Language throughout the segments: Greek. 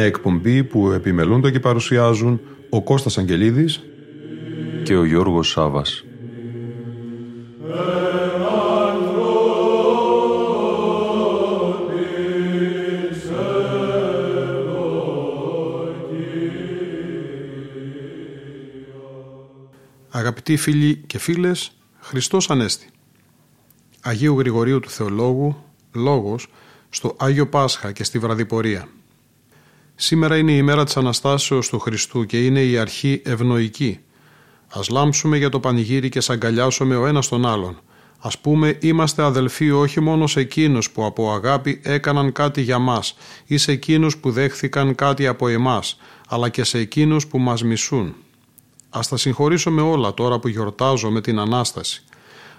Μια εκπομπή που επιμελούνται και παρουσιάζουν ο Κώστας Αγγελίδης και ο Γιώργος Σάβας. Αγαπητοί φίλοι και φίλες, Χριστός Ανέστη. Αγίου Γρηγορίου του Θεολόγου, Λόγος, στο Άγιο Πάσχα και στη Βραδιπορία. Σήμερα είναι η ημέρα της Αναστάσεως του Χριστού και είναι η αρχή ευνοϊκή. Ας λάμψουμε για το πανηγύρι και σαγκαλιάσουμε ο ένας τον άλλον. Ας πούμε είμαστε αδελφοί όχι μόνο σε εκείνους που από αγάπη έκαναν κάτι για μας ή σε εκείνους που δέχθηκαν κάτι από εμάς, αλλά και σε εκείνους που μας μισούν. Ας τα συγχωρήσουμε όλα τώρα που γιορτάζω την Ανάσταση.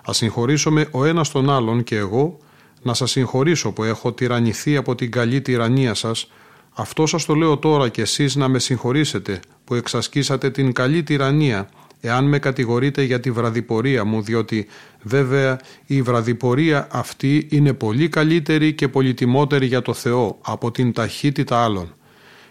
Ας συγχωρήσουμε ο ένας τον άλλον και εγώ να σας συγχωρήσω που έχω τυραννηθεί από την καλή τυραννία σας αυτό σας το λέω τώρα και εσείς να με συγχωρήσετε που εξασκήσατε την καλή τυραννία εάν με κατηγορείτε για τη βραδιπορία μου διότι βέβαια η βραδιπορία αυτή είναι πολύ καλύτερη και πολυτιμότερη για το Θεό από την ταχύτητα άλλων.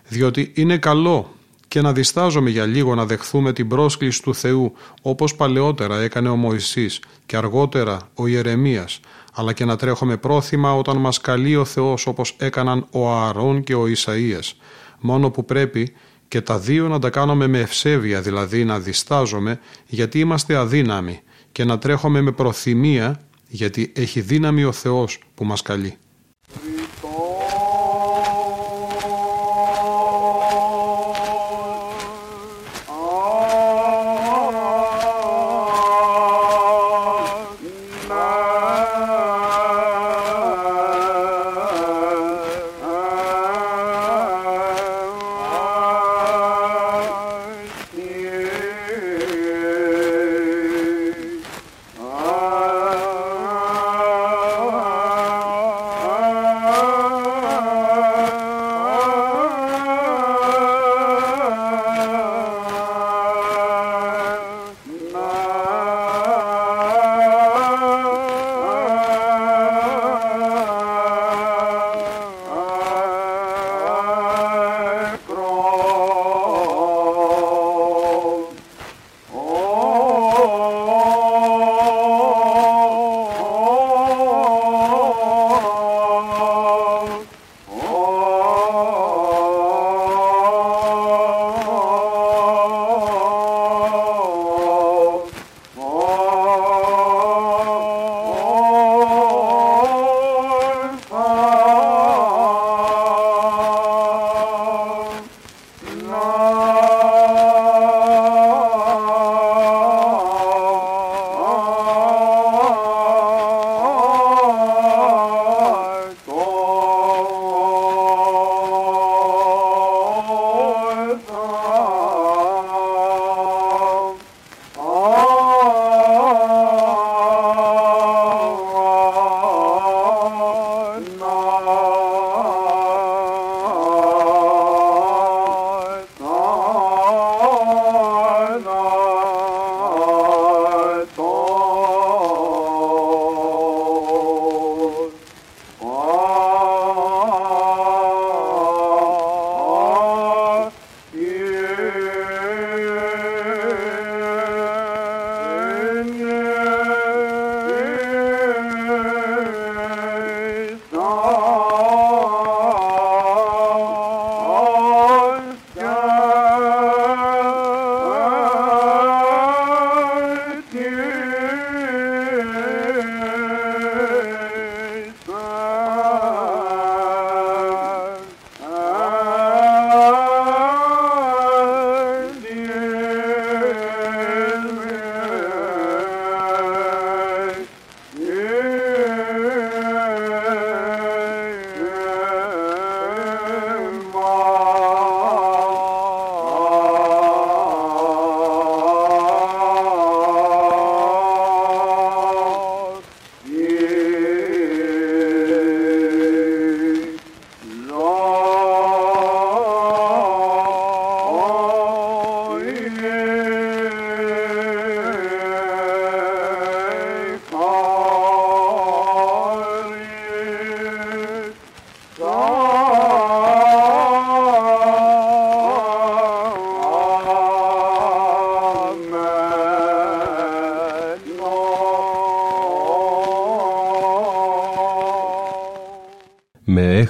Διότι είναι καλό και να διστάζομαι για λίγο να δεχθούμε την πρόσκληση του Θεού όπως παλαιότερα έκανε ο Μωυσής και αργότερα ο Ιερεμίας αλλά και να τρέχουμε πρόθυμα όταν μας καλεί ο Θεός όπως έκαναν ο Ααρών και ο Ισαΐας, μόνο που πρέπει και τα δύο να τα κάνουμε με ευσέβεια, δηλαδή να διστάζουμε γιατί είμαστε αδύναμοι και να τρέχουμε με προθυμία γιατί έχει δύναμη ο Θεός που μας καλεί.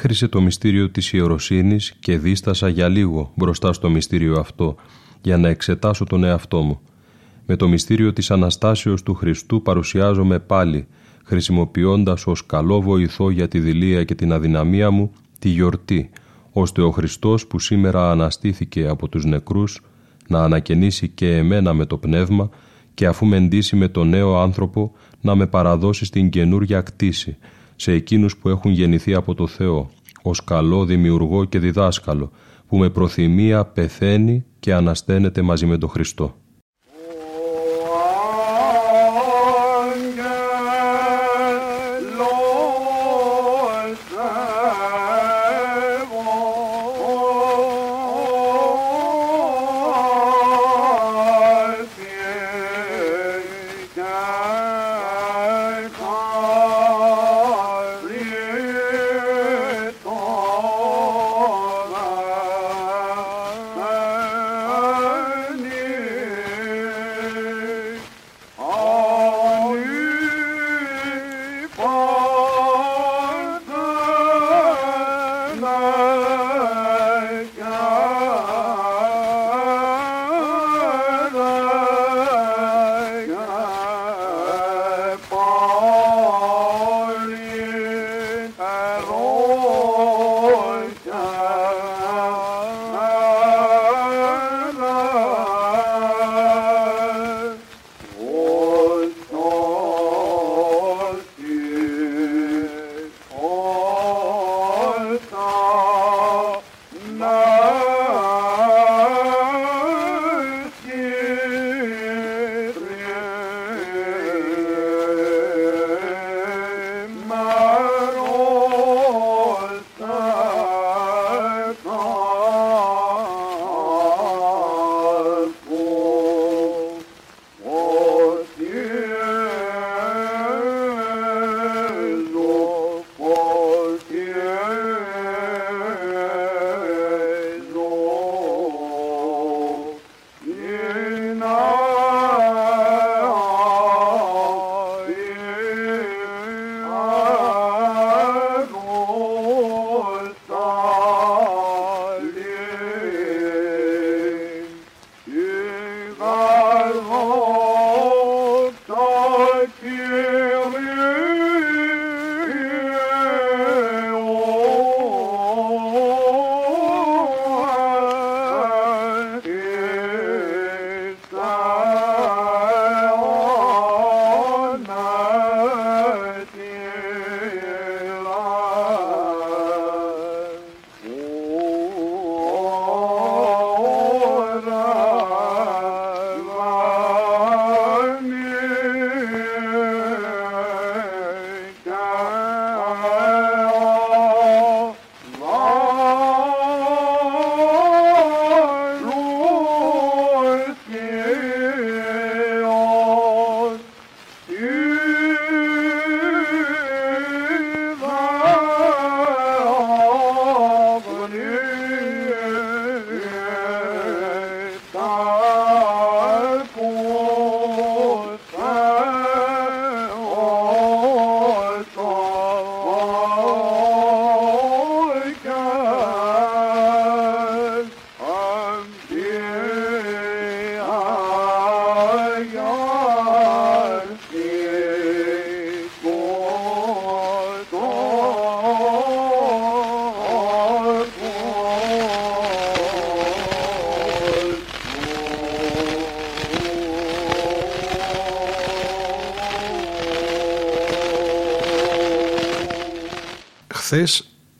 Έχρισε το μυστήριο της ιεροσύνης και δίστασα για λίγο μπροστά στο μυστήριο αυτό για να εξετάσω τον εαυτό μου. Με το μυστήριο της Αναστάσεως του Χριστού παρουσιάζομαι πάλι, χρησιμοποιώντας ως καλό βοηθό για τη δηλία και την αδυναμία μου τη γιορτή, ώστε ο Χριστός που σήμερα αναστήθηκε από τους νεκρούς να ανακαινήσει και εμένα με το πνεύμα και αφού με εντύσει με τον νέο άνθρωπο να με παραδώσει στην καινούργια κτήση σε εκείνους που έχουν γεννηθεί από το Θεό ως καλό δημιουργό και διδάσκαλο που με προθυμία πεθαίνει και ανασταίνεται μαζί με τον Χριστό.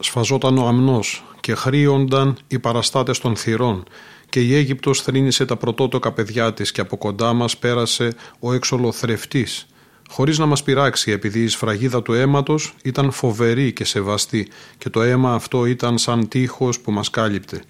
Σφαζόταν ο αμνός και χρήονταν οι παραστάτες των θυρών και η Αίγυπτος θρύνησε τα πρωτότοκα παιδιά της και από κοντά μας πέρασε ο εξολοθρευτής χωρίς να μας πειράξει επειδή η σφραγίδα του αίματος ήταν φοβερή και σεβαστή και το αίμα αυτό ήταν σαν τείχος που μας κάλυπτε.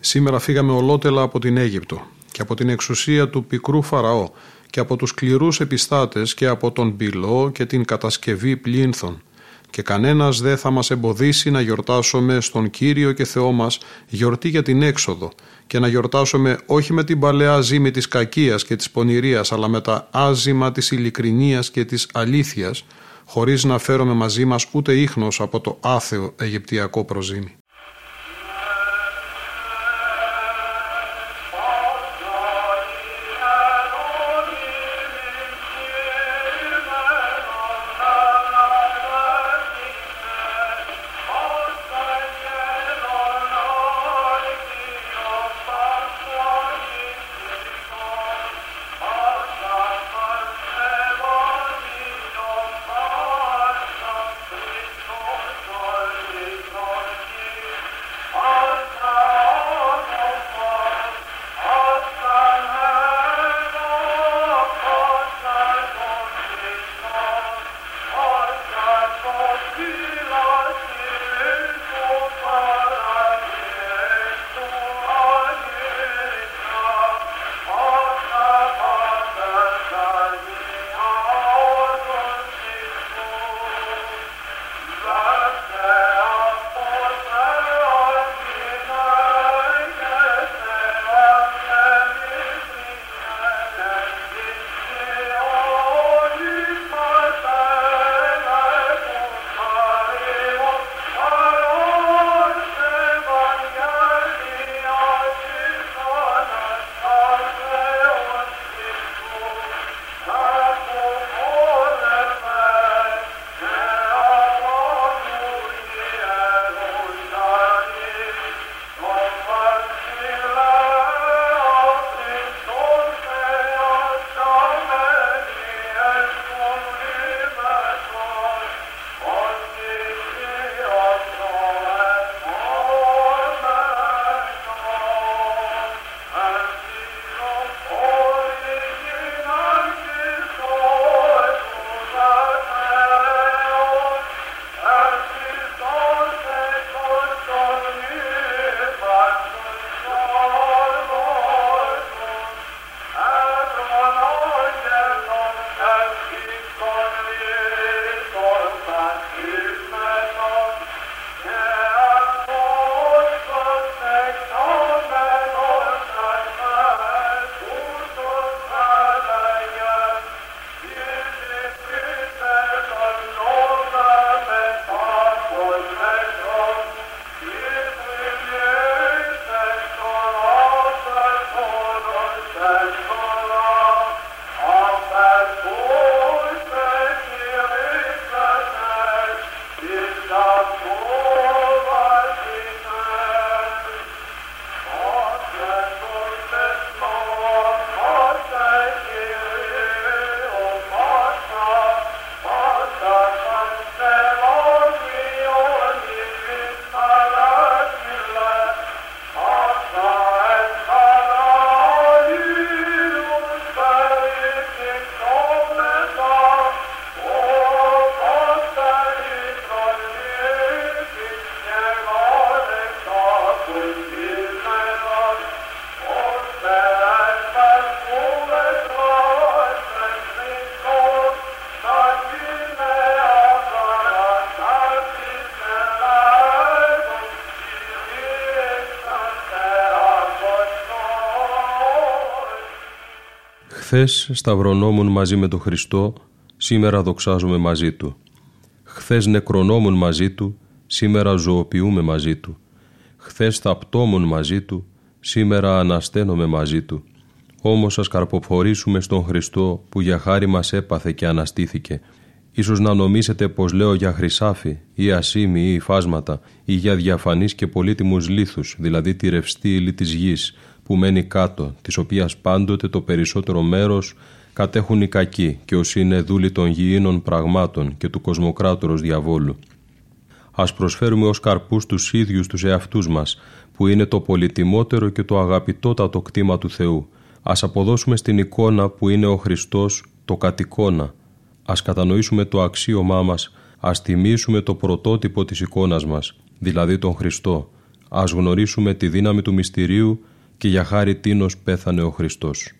Σήμερα φύγαμε ολότελα από την Αίγυπτο και από την εξουσία του πικρού Φαραώ και από τους σκληρούς επιστάτες και από τον πυλό και την κατασκευή πλήνθων και κανένας δεν θα μας εμποδίσει να γιορτάσουμε στον Κύριο και Θεό μας γιορτή για την έξοδο και να γιορτάσουμε όχι με την παλαιά ζήμη της κακίας και της πονηρίας αλλά με τα άζημα της ειλικρινίας και της αλήθειας χωρίς να φέρουμε μαζί μας ούτε ίχνος από το άθεο Αιγυπτιακό προζήμι. Χθες σταυρονόμουν μαζί με τον Χριστό, σήμερα δοξάζουμε μαζί Του. Χθες νεκρονόμουν μαζί Του, σήμερα ζωοποιούμε μαζί Του. Χθες θαπτόμουν μαζί Του, σήμερα ανασταίνομαι μαζί Του. Όμως ας καρποφορήσουμε στον Χριστό που για χάρη μας έπαθε και αναστήθηκε. Ίσως να νομίσετε πως λέω για χρυσάφι ή ασίμι ή υφάσματα ή για διαφανείς και πολύτιμους λίθους, δηλαδή τη ρευστή ύλη της γης, που μένει κάτω, της οποίας πάντοτε το περισσότερο μέρος κατέχουν οι κακοί και όσοι είναι δούλοι των γηίνων πραγμάτων και του κοσμοκράτορος διαβόλου. Ας προσφέρουμε ως καρπούς τους ίδιους τους εαυτούς μας, που είναι το πολυτιμότερο και το αγαπητότατο κτήμα του Θεού. Ας αποδώσουμε στην εικόνα που είναι ο Χριστός το κατοικώνα. Ας κατανοήσουμε το αξίωμά μας, ας τιμήσουμε το πρωτότυπο της εικόνας μας, δηλαδή τον Χριστό. Ας γνωρίσουμε τη δύναμη του μυστηρίου και για χάρη τίνος πέθανε ο Χριστός.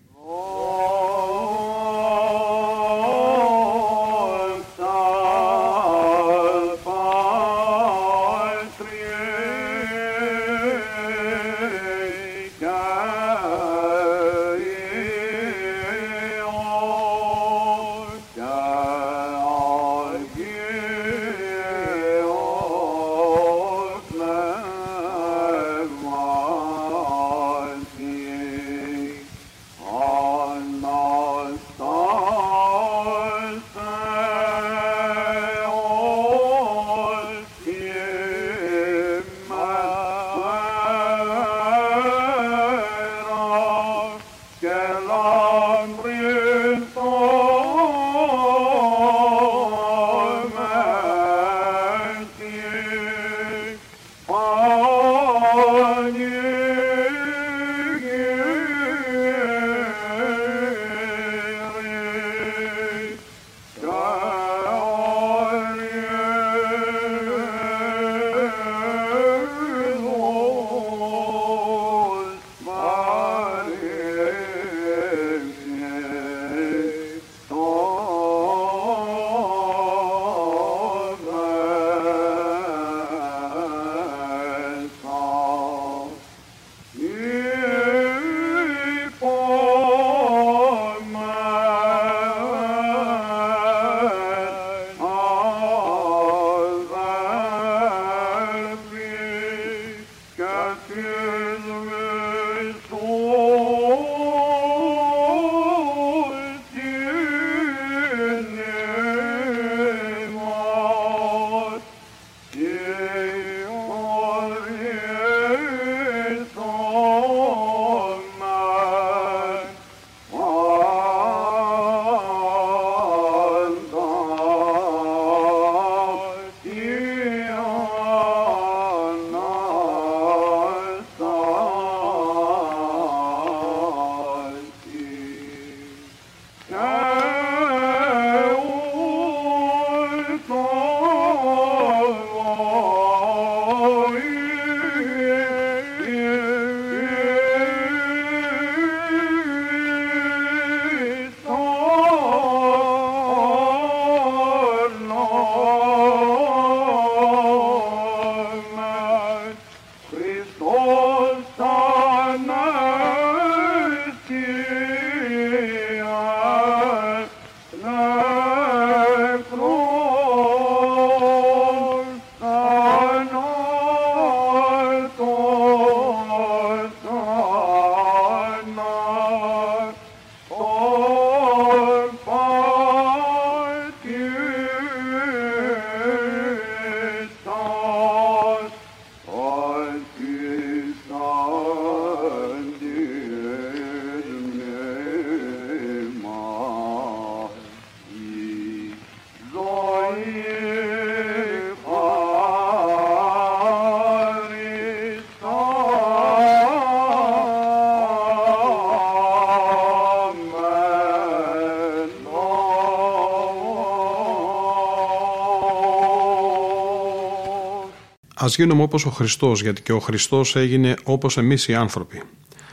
Ας γίνουμε όπως ο Χριστός, γιατί και ο Χριστός έγινε όπως εμείς οι άνθρωποι.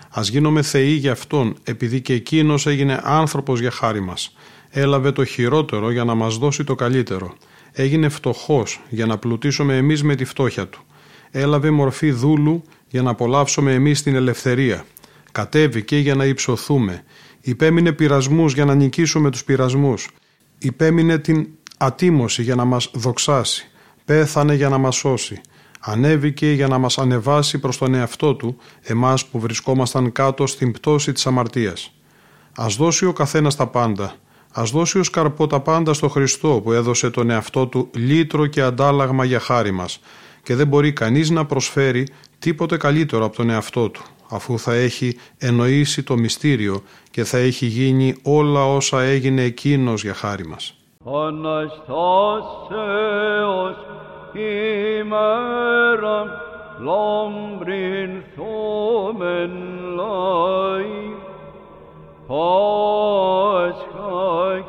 Ας γίνουμε θεοί για Αυτόν, επειδή και Εκείνος έγινε άνθρωπος για χάρη μας. Έλαβε το χειρότερο για να μας δώσει το καλύτερο. Έγινε φτωχός για να πλουτίσουμε εμείς με τη φτώχεια Του. Έλαβε μορφή δούλου για να απολαύσουμε εμείς την ελευθερία. Κατέβηκε για να υψωθούμε. Υπέμεινε πειρασμούς για να νικήσουμε τους πειρασμούς. Υπέμεινε την ατίμωση για να μας δοξάσει. Πέθανε για να μας σώσει ανέβηκε για να μας ανεβάσει προς τον εαυτό του, εμάς που βρισκόμασταν κάτω στην πτώση της αμαρτίας. Ας δώσει ο καθένας τα πάντα. Ας δώσει ο σκαρπό τα πάντα στο Χριστό που έδωσε τον εαυτό του λύτρο και αντάλλαγμα για χάρη μας και δεν μπορεί κανείς να προσφέρει τίποτε καλύτερο από τον εαυτό του αφού θα έχει εννοήσει το μυστήριο και θα έχει γίνει όλα όσα έγινε εκείνος για χάρη μας ημέραν chimeram l'ombrin somen lai. Pascha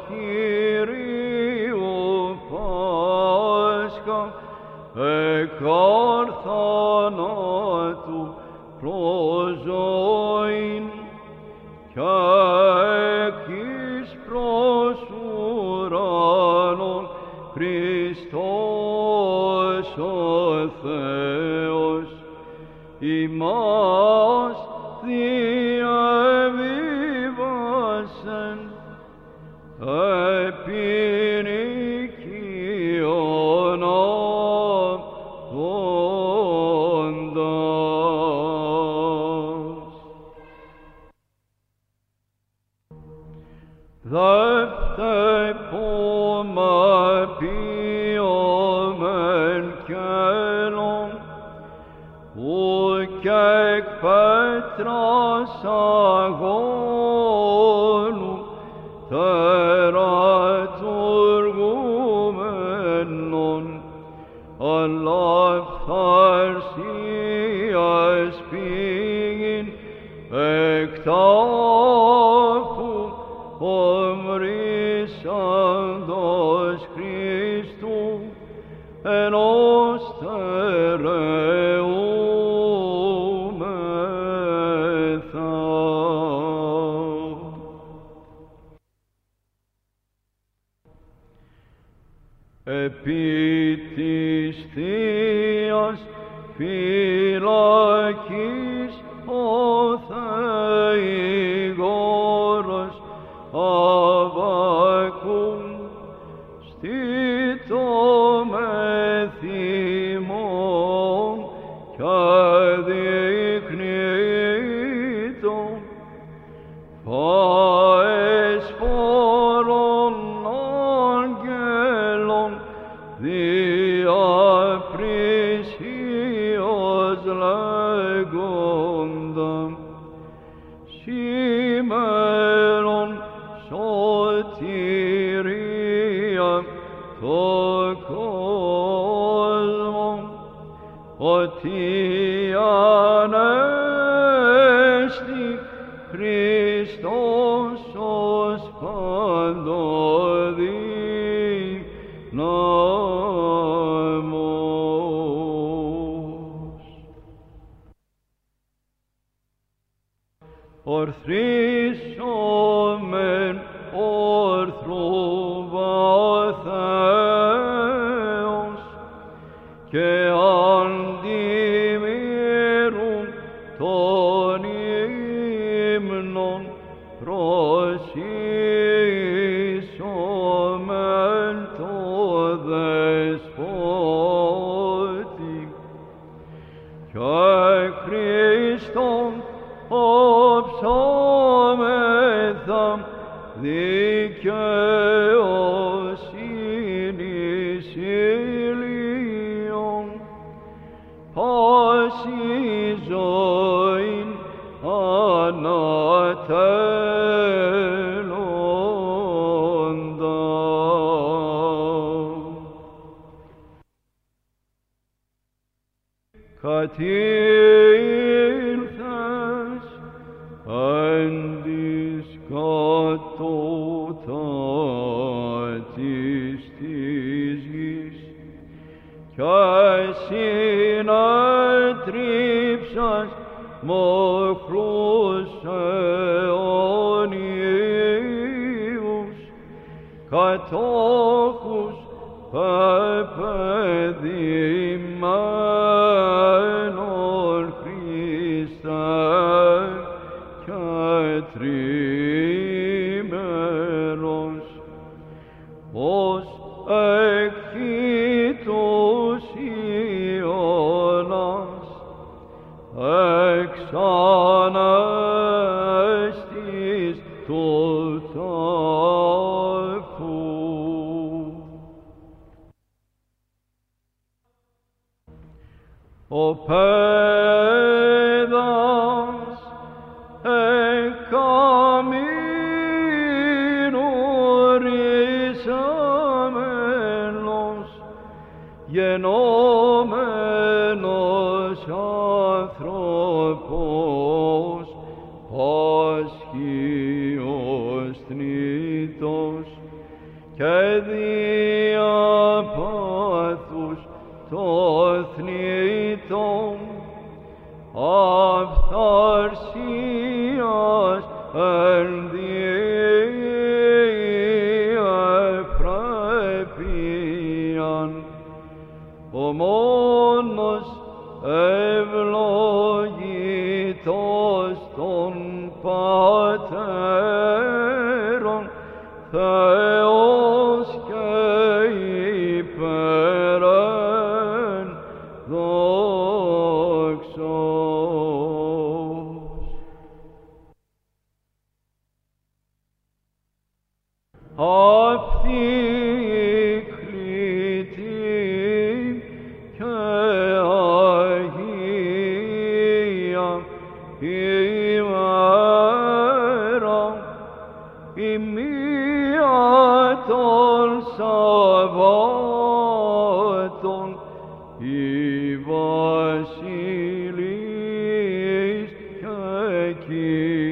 Kyrio Pascha ecarthanatu prozoin Kyrie 밭들어서 고놈 들어줄구면 논 얼럽살시야 스빙인 액타 في Ορθρίσομεν όρθρο Katol you.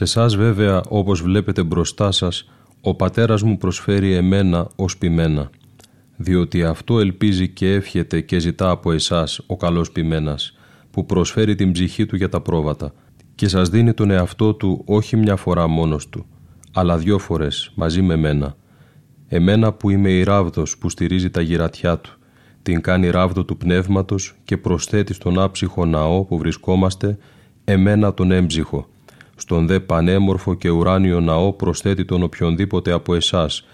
Σε εσάς βέβαια, όπως βλέπετε μπροστά σας, ο πατέρας μου προσφέρει εμένα ως ποιμένα, διότι αυτό ελπίζει και εύχεται και ζητά από εσάς ο καλός ποιμένας, που προσφέρει την ψυχή του για τα πρόβατα και σας δίνει τον εαυτό του όχι μια φορά μόνος του, αλλά δυο φορές μαζί με μένα. Εμένα που είμαι η ράβδος που στηρίζει τα γυρατιά του, την κάνει ράβδο του πνεύματος και προσθέτει στον άψυχο ναό που βρισκόμαστε εμένα τον έμψυχο. Στον δε πανέμορφο και ουράνιο ναό προσθέτει τον οποιονδήποτε από εσάς,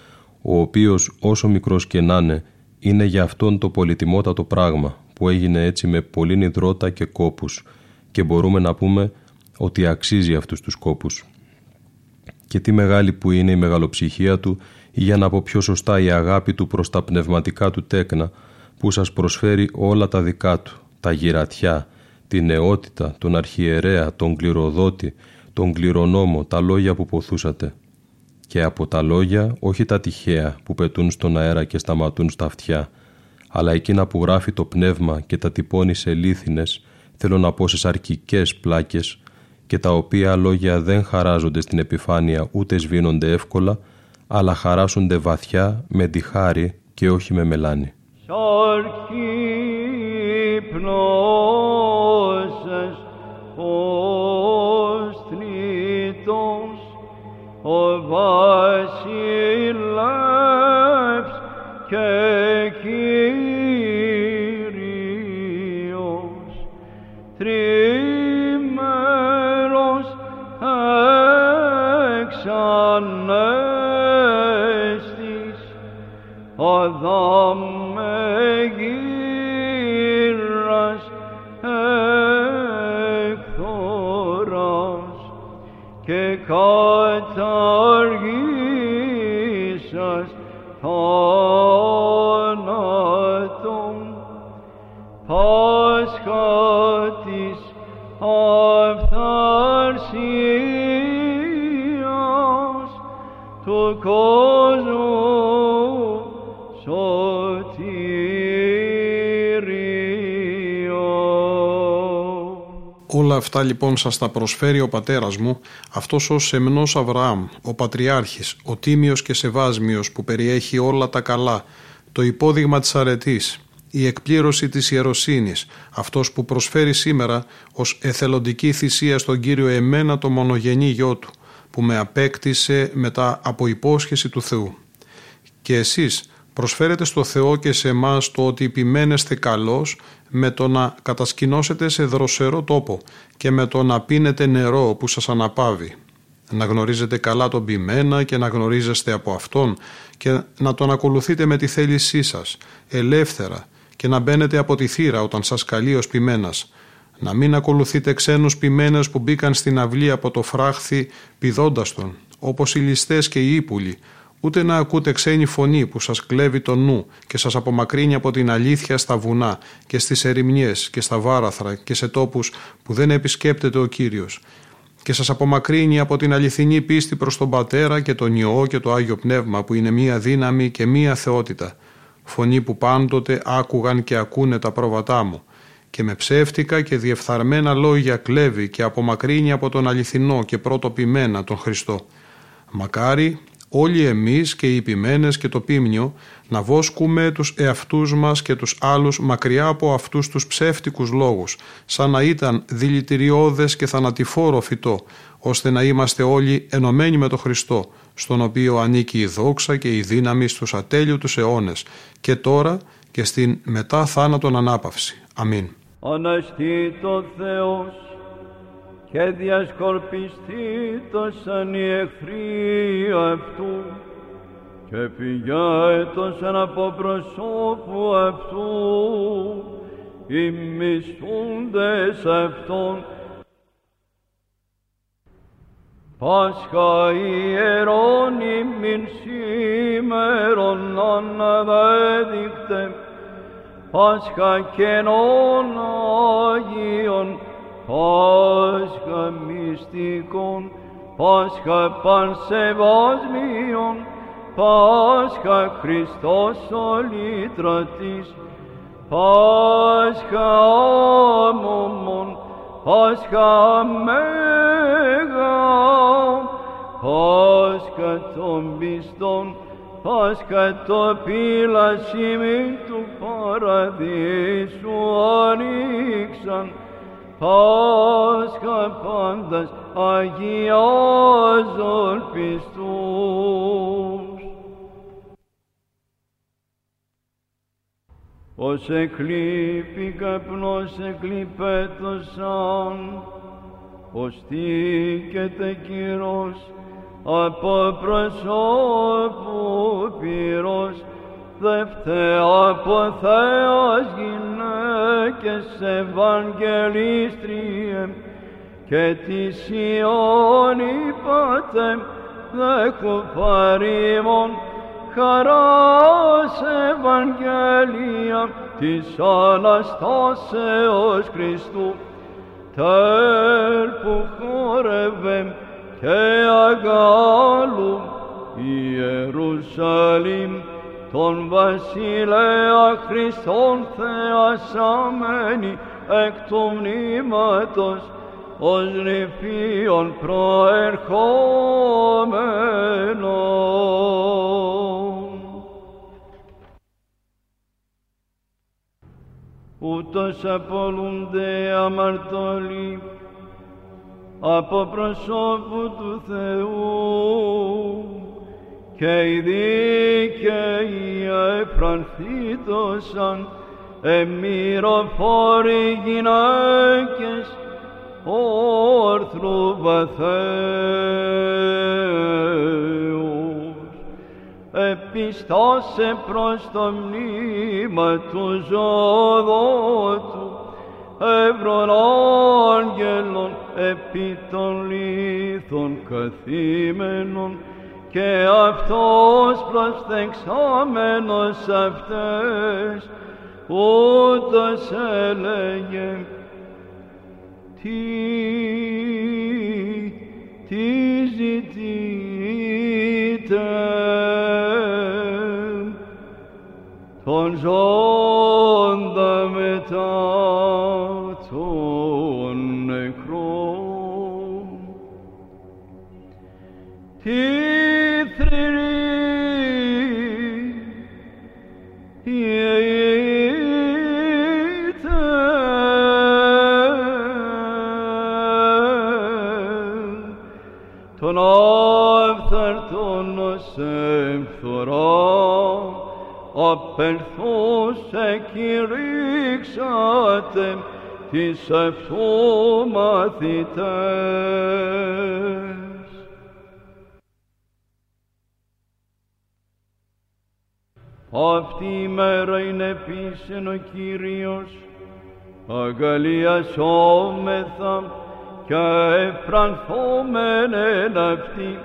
ο οποίος όσο μικρός και να είναι, είναι για αυτόν το πολυτιμότατο πράγμα που έγινε έτσι με πολύ νηδρώτα και κόπους και μπορούμε να πούμε ότι αξίζει αυτούς τους κόπους. Και τι μεγάλη που είναι η μεγαλοψυχία του ή για να πω πιο σωστά η αγάπη του προς τα πνευματικά του τέκνα που σας προσφέρει όλα τα δικά του, τα γυρατιά, την νεότητα, τον αρχιερέα, τον κληροδότη, τον κληρονόμο, τα λόγια που ποθούσατε. Και από τα λόγια όχι τα τυχαία που πετούν στον αέρα και σταματούν στα αυτιά, αλλά εκείνα που γράφει το πνεύμα και τα τυπώνει σε λίθινες, θέλω να πω σε σαρκικές πλάκες, και τα οποία λόγια δεν χαράζονται στην επιφάνεια ούτε σβήνονται εύκολα, αλλά χαράσονται βαθιά με τη χάρη και όχι με μελάνη. Σαρκύπνωσες ο βασιλεύς και Κύριος τρίμερος εξανέστης εκθοράς και κατά αργήσας θάνατον. Πάσχα της αυθαρσίας του κόσμου Όλα αυτά λοιπόν σας τα προσφέρει ο πατέρας μου, αυτός ο σεμνός Αβραάμ, ο Πατριάρχης, ο Τίμιος και Σεβάσμιος που περιέχει όλα τα καλά, το υπόδειγμα της αρετής, η εκπλήρωση της ιεροσύνης, αυτός που προσφέρει σήμερα ως εθελοντική θυσία στον Κύριο εμένα το μονογενή γιο του, που με απέκτησε μετά από υπόσχεση του Θεού. Και εσείς προσφέρετε στο Θεό και σε εμάς το ότι επιμένεστε καλός με το να κατασκηνώσετε σε δροσερό τόπο και με το να πίνετε νερό που σας αναπαύει. Να γνωρίζετε καλά τον ποιμένα και να γνωρίζεστε από Αυτόν και να τον ακολουθείτε με τη θέλησή σας, ελεύθερα και να μπαίνετε από τη θύρα όταν σας καλεί ως ποιμένας. Να μην ακολουθείτε ξένους ποιμένες που μπήκαν στην αυλή από το φράχθη πηδώντας τον, όπως οι ληστές και οι ύπουλοι, ούτε να ακούτε ξένη φωνή που σας κλέβει το νου και σας απομακρύνει από την αλήθεια στα βουνά και στις ερημιές και στα βάραθρα και σε τόπους που δεν επισκέπτεται ο Κύριος. Και σας απομακρύνει από την αληθινή πίστη προς τον Πατέρα και τον Υιό και το Άγιο Πνεύμα που είναι μία δύναμη και μία θεότητα, φωνή που πάντοτε άκουγαν και ακούνε τα πρόβατά μου. Και με ψεύτικα και διεφθαρμένα λόγια κλέβει και απομακρύνει από τον αληθινό και πρώτο ποιμένα τον Χριστό. Μακάρι όλοι εμείς και οι ποιμένες και το πίμνιο να βόσκουμε τους εαυτούς μας και τους άλλους μακριά από αυτούς τους ψεύτικους λόγους, σαν να ήταν δηλητηριώδες και θανατηφόρο φυτό, ώστε να είμαστε όλοι ενωμένοι με τον Χριστό, στον οποίο ανήκει η δόξα και η δύναμη στους ατέλειωτους αιώνες, και τώρα και στην μετά θάνατον ανάπαυση. Αμήν. Αναστήτω Θεός και διασκορπιστήτωσαν οι εχθροί αυτού και πηγαίτωσαν από προσώπου αυτού. Οι μισθούντες αυτών. Πάσχα ιερών ημιν σήμερον αναδέδειχτε Πάσχα καινών Άγιον Πάσχα μυστικών Πάσχα πανσεβασμίων Πάσχα Χριστός ο λύτρωτης Πάσχα άμωμον Πάσχα μέγα Πάσχα των πιστών Πάσχα το πύλασιμι του παραδείσου ανοίξαν Πάσχα πάντας αγιάζων πιστούς. Ως εκλείπει καπνός εκλειπέτωσαν, ως τίκεται κυρός από προσώπου πυρός, δεύτε από Θεός γυναίκες Ευαγγελίστριε και τη Ιών είπατε δέκου παρήμων χαράς Ευαγγελία της Αναστάσεως Χριστού τερ που χόρευε και αγάλου Ιερουσαλήμ τον βασιλέα Χριστόν θεασαμένη εκ του μνήματος ως νηφίον προερχόμενον. Ούτως απολούνται αμαρτωλοί από προσώπου του Θεού και οι δίκαιοι εφρανθήτωσαν εμμυροφόροι γυναίκες όρθρου βαθέους. Επιστάσε προς το μνήμα του ζωδότου εύρων άγγελων επί των λίθων καθήμενων και αυτός προσθεξόμενος αυτές ούτως έλεγε τι, τι ζητείτε τον ζώντα μετά τον νεκρό. Τι απελθούσε κηρύξατε τις αυτού μαθητές. Αυτή η μέρα είναι επίσης ο Κύριος, αγαλιασόμεθα και εφρανθόμεν εν αυτή,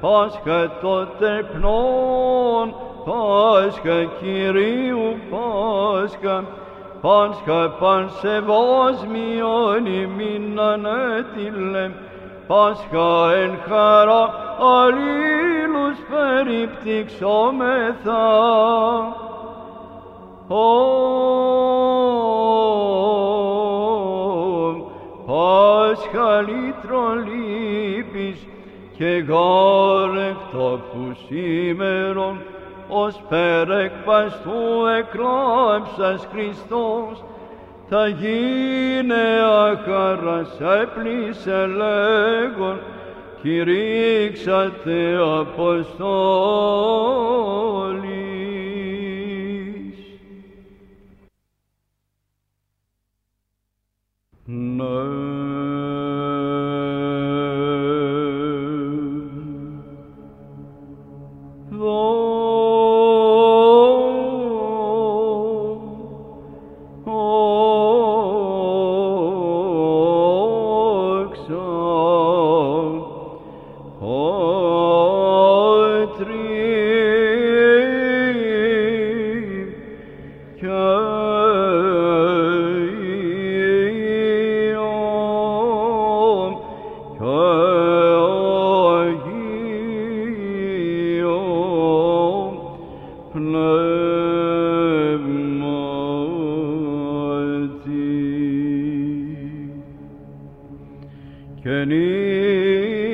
Πάσχα τότε πνών, Πάσχα Κυρίου Πάσχα, Πάσχα πανσεβόσμιον ημίν ανέτειλε, Πάσχα εν χαρά αλλήλους περιπτυξόμεθα. Ω, Πάσχα λύτρον λύπης και γάρεκτο που σήμερον ως περεκπαστού εκλάψας Χριστός θα γίνε αχαράς έπλησε λέγον κηρύξατε Αποστόλης. Ναι. Kenny.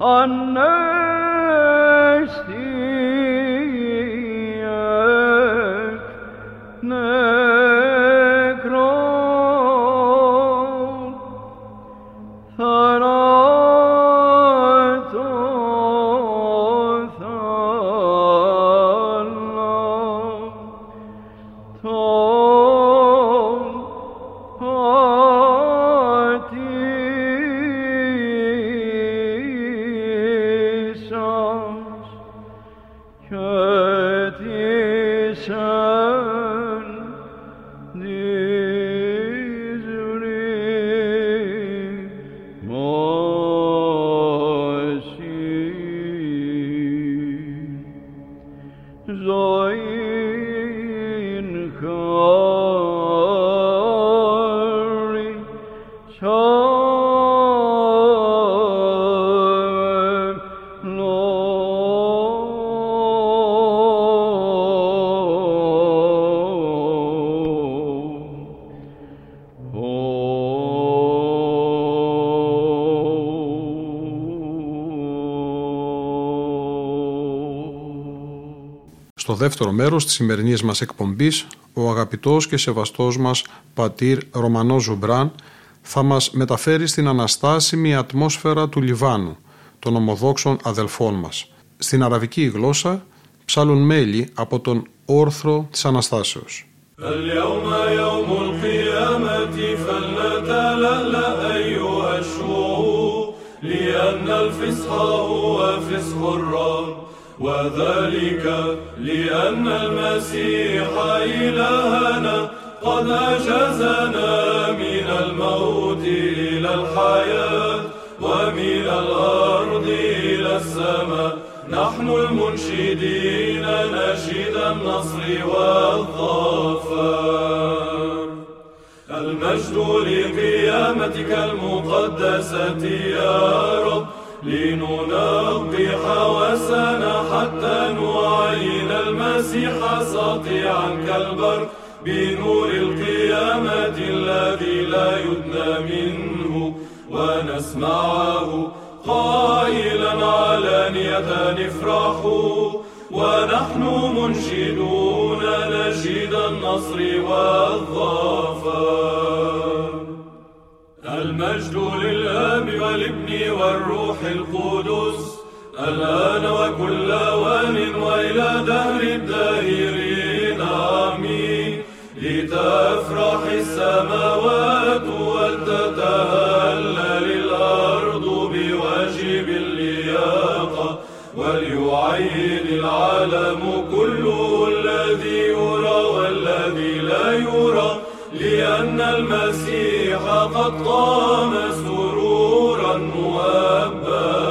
on earth. δεύτερο μέρος της σημερινής μας εκπομπής, ο αγαπητός και σεβαστός μας πατήρ Ρωμανός Ζουμπράν θα μας μεταφέρει στην αναστάσιμη ατμόσφαιρα του Λιβάνου, των ομοδόξων αδελφών μας. Στην αραβική γλώσσα ψάλουν μέλη από τον όρθρο της Αναστάσεως. اليوم يوم القيامة فلنتلألأ أيها الشعوب لأن الفسق هو فسق الرب وذلك لأن المسيح إلهنا قد أجازنا من الموت إلى الحياة ومن الأرض إلى السماء. نحن المنشدين نشيد النصر والظفر المجد لقيامتك المقدسة يا رب. لننقي حواسنا حتى نعين المسيح ساطعا كالبرق بنور القيامة الذي لا يدنى منه ونسمعه قائلا علانية افرحوا ونحن منشدون نشيد النصر والظفر المجد للآب والابن والروح القدس. الآن وكل أوان وإلى دهر الداهرين. آمين. لتفرح السماوات ولتتهلل الأرض بواجب اللياقة. وليعيد العالم كله الذي يرى والذي لا يرى. لأن المسيح قد قام سرورا مؤبدا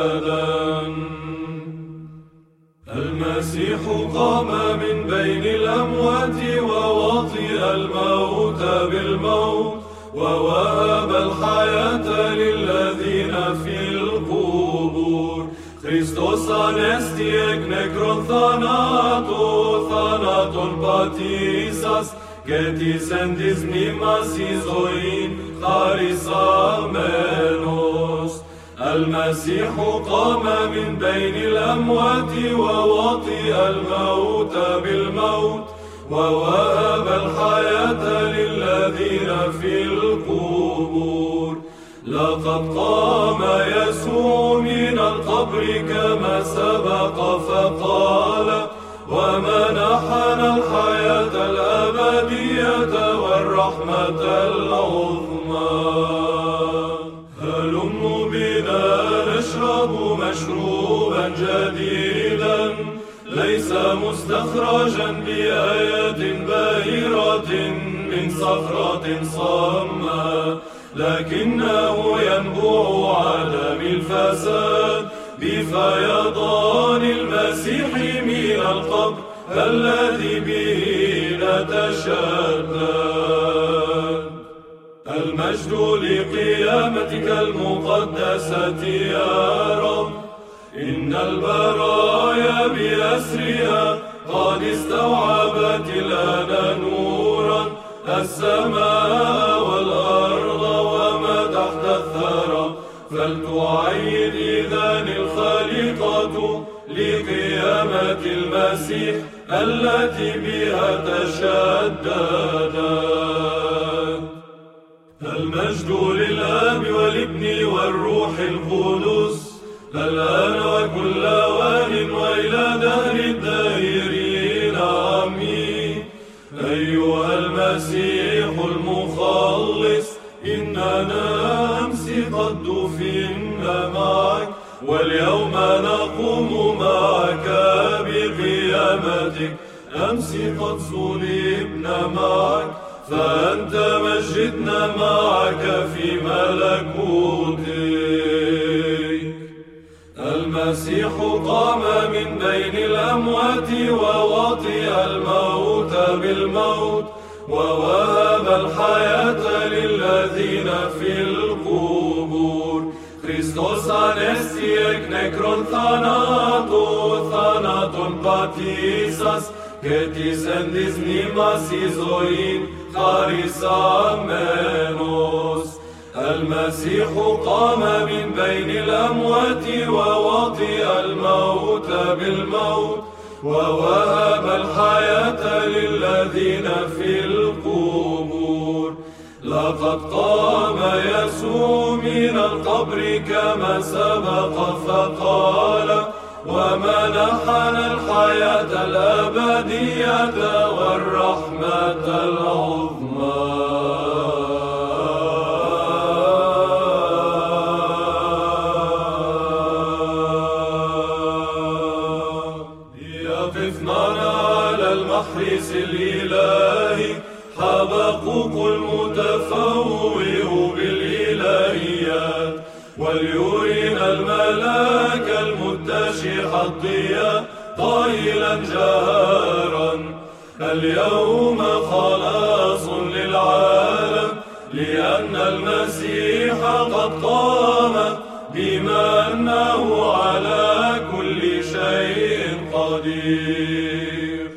المسيح قام من بين الأموات ووطئ الموت بالموت ووهب الحياة للذين في القبور Χριστός ανέστη εκ νεκρών θανάτου, θάνατον πατήσας, Geti sen diznima si zoin Harisa menos المسيح قام من بين الأموات ووطئ الموت بالموت ووهب الحياة للذين في القبور لقد قام يسوع من القبر كما سبق فقال ومنحنا الحياة الآن والرحمة العظمى. هلموا بنا نشرب مشروبا جديدا. ليس مستخرجا بآية باهرة من صخرة صماء لكنه ينبوع عدم الفساد بفيضان المسيح من القبر الذي به نتشدد. المجد لقيامتك المقدسة يا رب. إن البرايا بأسرها قد استوعبت الآن نورا. السماء والأرض وما تحت الثرى. فلتعيد إذان الخالقة لقيامة المسيح التي بها تشددت المجد للآب والابن والروح القدس. الآن وكل وان وإلى دهر الدائرين آمين. أيها المسيح المخلص إننا أمس قد دفنا معك واليوم نقوم معك بقيامتك. أمس قد صلبنا معك فأنت مجدنا معك في ملكوتك المسيح قام من بين الأموات ووطئ الموت بالموت ووهب الحياة للذين في القبور Χριστός ανέστη εκ νεκρών θανάτου, θάνατον πατήσας, και της εν της μνήμας η فارسا مانوس المسيح قام من بين الأموات ووطئ الموت بالموت ووهب الحياة للذين في القبور. لقد قام يسوع من القبر كما سبق فقال ومنحنا الحياة الأبدية والرحمة العظمى. المتشح الضياء قائلا جهارا اليوم خلاص للعالم لأن المسيح قد قام بما أنه على كل شيء قدير.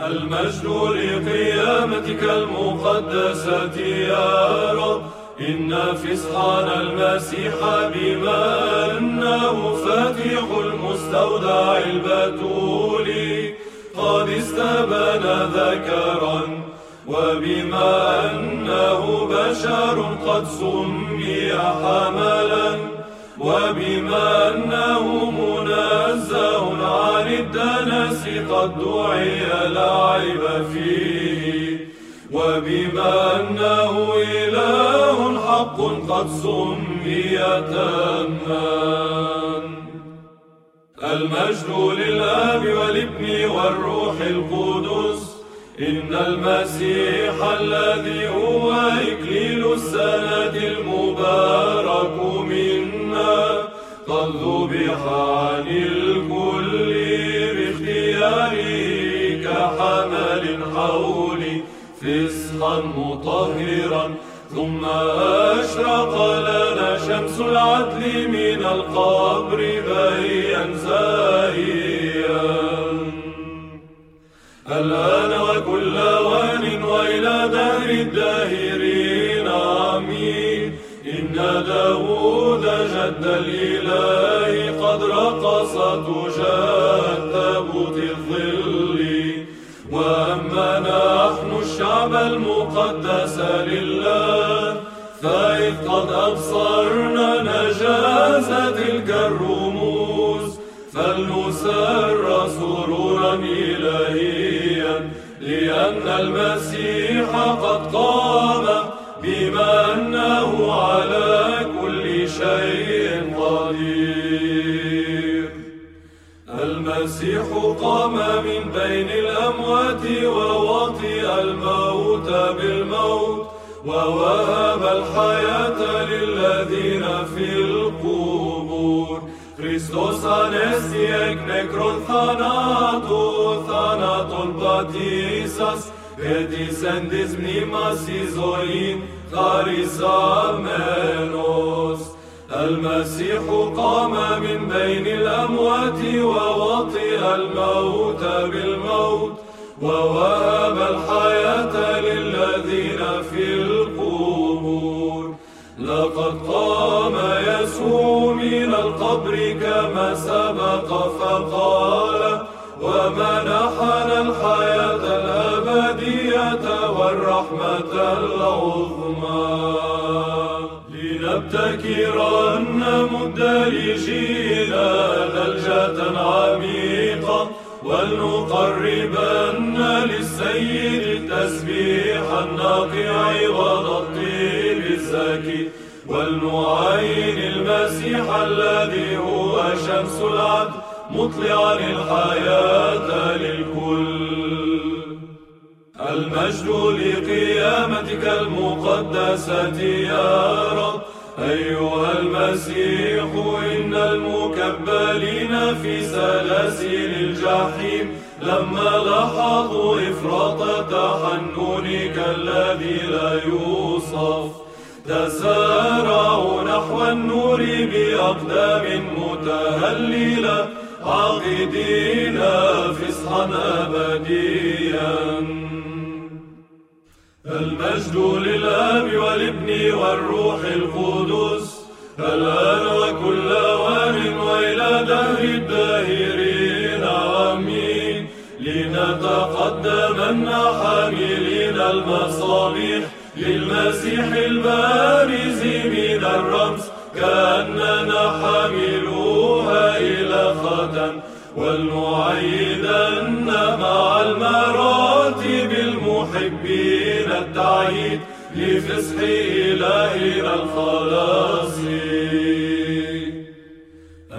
المجد لقيامتك المقدسة يا رب إن فسحنا المسيح بما أنه فاتح المستودع البتول. قد استبان ذكرا وبما أنه بشر قد سمي حملا وبما أنه منزه عن الدنس قد دعي لعب فيه. وبما أنه إله حق قد سمي تاما. المجد للآب والابن والروح القدس. إن المسيح الذي هو إكليل السنة المبارك منا. قد ذبح عن الكل باختياره كحمل حولي فسحا مطهرا ثم أشرق لنا شمس العدل من القبر بيا زاهيا. الآن وكل وان وإلى دهر الداهرين آمين. إن داود جد الإله قد رقص تجاه قد أبصرنا نجاز تلك الرموز فلنسر سرورا إلهيا لأن المسيح قد قام بما أنه على كل شيء قدير. المسيح قام من بين الأموات ووطئ الموت بالموت ووهب الحياة للذين في القبور Χριστός ανέστη εκ νεκρών θανάτου, θάνατον πατήσας, και της εν της μνήμας η ζωήν χαρισαμένος. المسيح قام من بين الأموات ووطئ الموت بالموت ووهب الحياة للذين في القبور. لقد قام يسوع من القبر كما سبق فقال ومنحنا الحياة الأبدية والرحمة العظمى. لنبتكرن مدرجين ثلجة عميقة ولنقربن للسيد التسبيح الناقع والطيب الزكي ولنعين المسيح الذي هو شمس العدل مطلعا الحياة للكل. المجد لقيامتك المقدسة يا رب أيها المسيح إن المكبلين في سلاسل الجحيم لما لاحظوا إفراط تحننك الذي لا يوصف. تسارعوا نحو النور بأقدام متهللة عاقدين فصحا أبديا. المجد للآب والابن والروح القدس. الآن وكل وان وإلى دهر الداهرين آمين. لنتقدمن حاملين المصابيح للمسيح البارز من الرمز كأننا حاملوها إلى ختم. ولنعيدن مع المراتب المحبين التعيد لفصح إلهنا الخلاص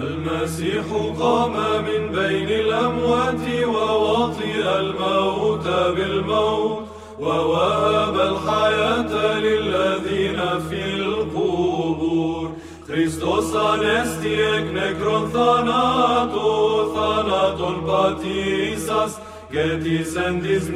المسيح قام من بين الأموات ووطئ الموت بالموت ووهب الحياة للذين في القبور Χριστός ανέστη εκ νεκρών θανάτου, θάνατον πατήσας, Këti sendiz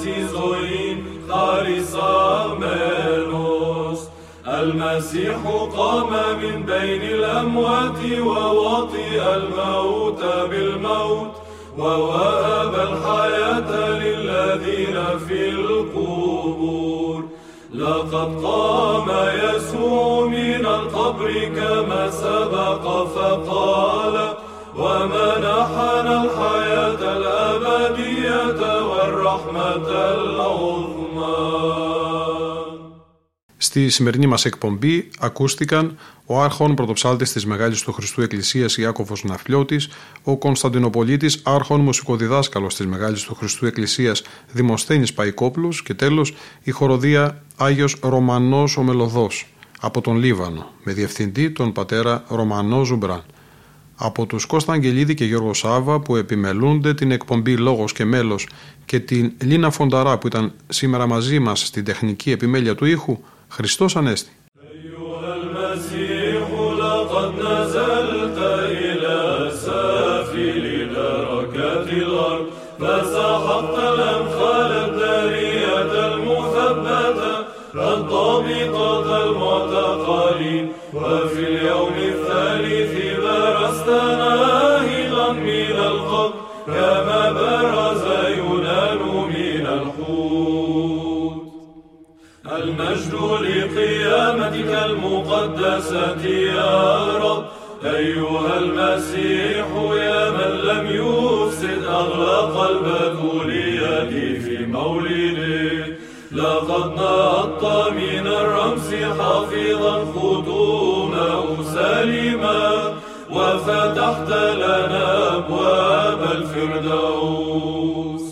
si zojin Harisa menos. المسيح قام من بين الأموات ووطئ الموت بالموت ووهب الحياة للذين في القبور لقد قام يسوع من القبر كما سبق فقال ومنحنا الحياة الأبدية والرحمة العظمى Στη σημερινή μας εκπομπή ακούστηκαν ο άρχον πρωτοψάλτης της Μεγάλης του Χριστού Εκκλησίας Ιάκωβος Ναφλιώτης, ο Κωνσταντινοπολίτης άρχον μουσικοδιδάσκαλος της Μεγάλης του Χριστού Εκκλησίας Δημοσθένης Παϊκόπουλος και τέλος η χοροδία Άγιος Ρωμανός ο Μελωδός από τον Λίβανο με διευθυντή τον πατέρα Ρωμανό Ζουμπράν. Από τους Κώστα Αγγελίδη και Γιώργο Σάβα που επιμελούνται την εκπομπή Λόγος και Μέλος και την Λίνα Φονταρά που ήταν σήμερα μαζί μας στην τεχνική επιμέλεια του ήχου, Χριστός Ανέστη. المقدسة يا رب. أيها المسيح يا من لم يفسد أغلق البتولية في مولده. لقد نهضت من الرمز حافظا ختومه سالما وفتحت لنا أبواب الفردوس.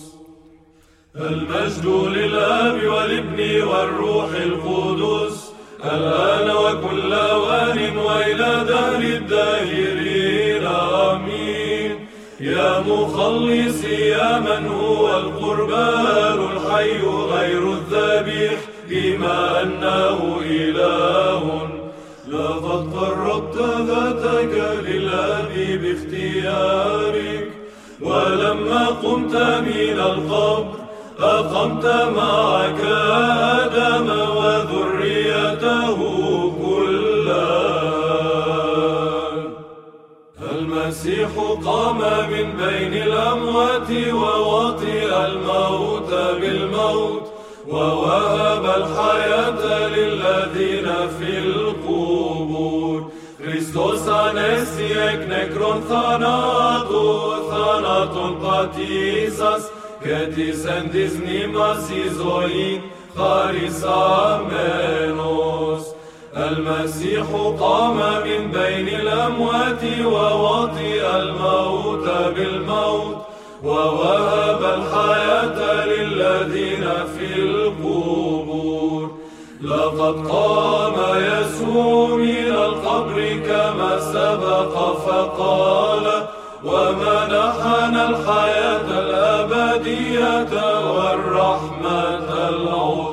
المجد للآب والابن والروح القدس. الآن وكل أوان وإلى دهر الداهرين آمين. يا مخلصي يا من هو القربان الحي غير الذبيح بما أنه إله. لقد قربت ذاتك للآب باختيارك ولما قمت من القبر أقمت معك آدم وذريته كلها المسيح قام من بين الأموات ووطئ الموت بالموت ووهب الحياة للذين في القبور Χριστός ανέστη εκ νεκρών θανάτου, θάνατον πατήσας και της εν της μνήμας η ζωή خارسامينوس المسيح قام من بين الأموات ووطئ الموت بالموت ووهب الحياة للذين في القبور. لقد قام يسوع من القبر كما سبق فقال ومنحنا الحياة الأبدية والرحمة العظيمة.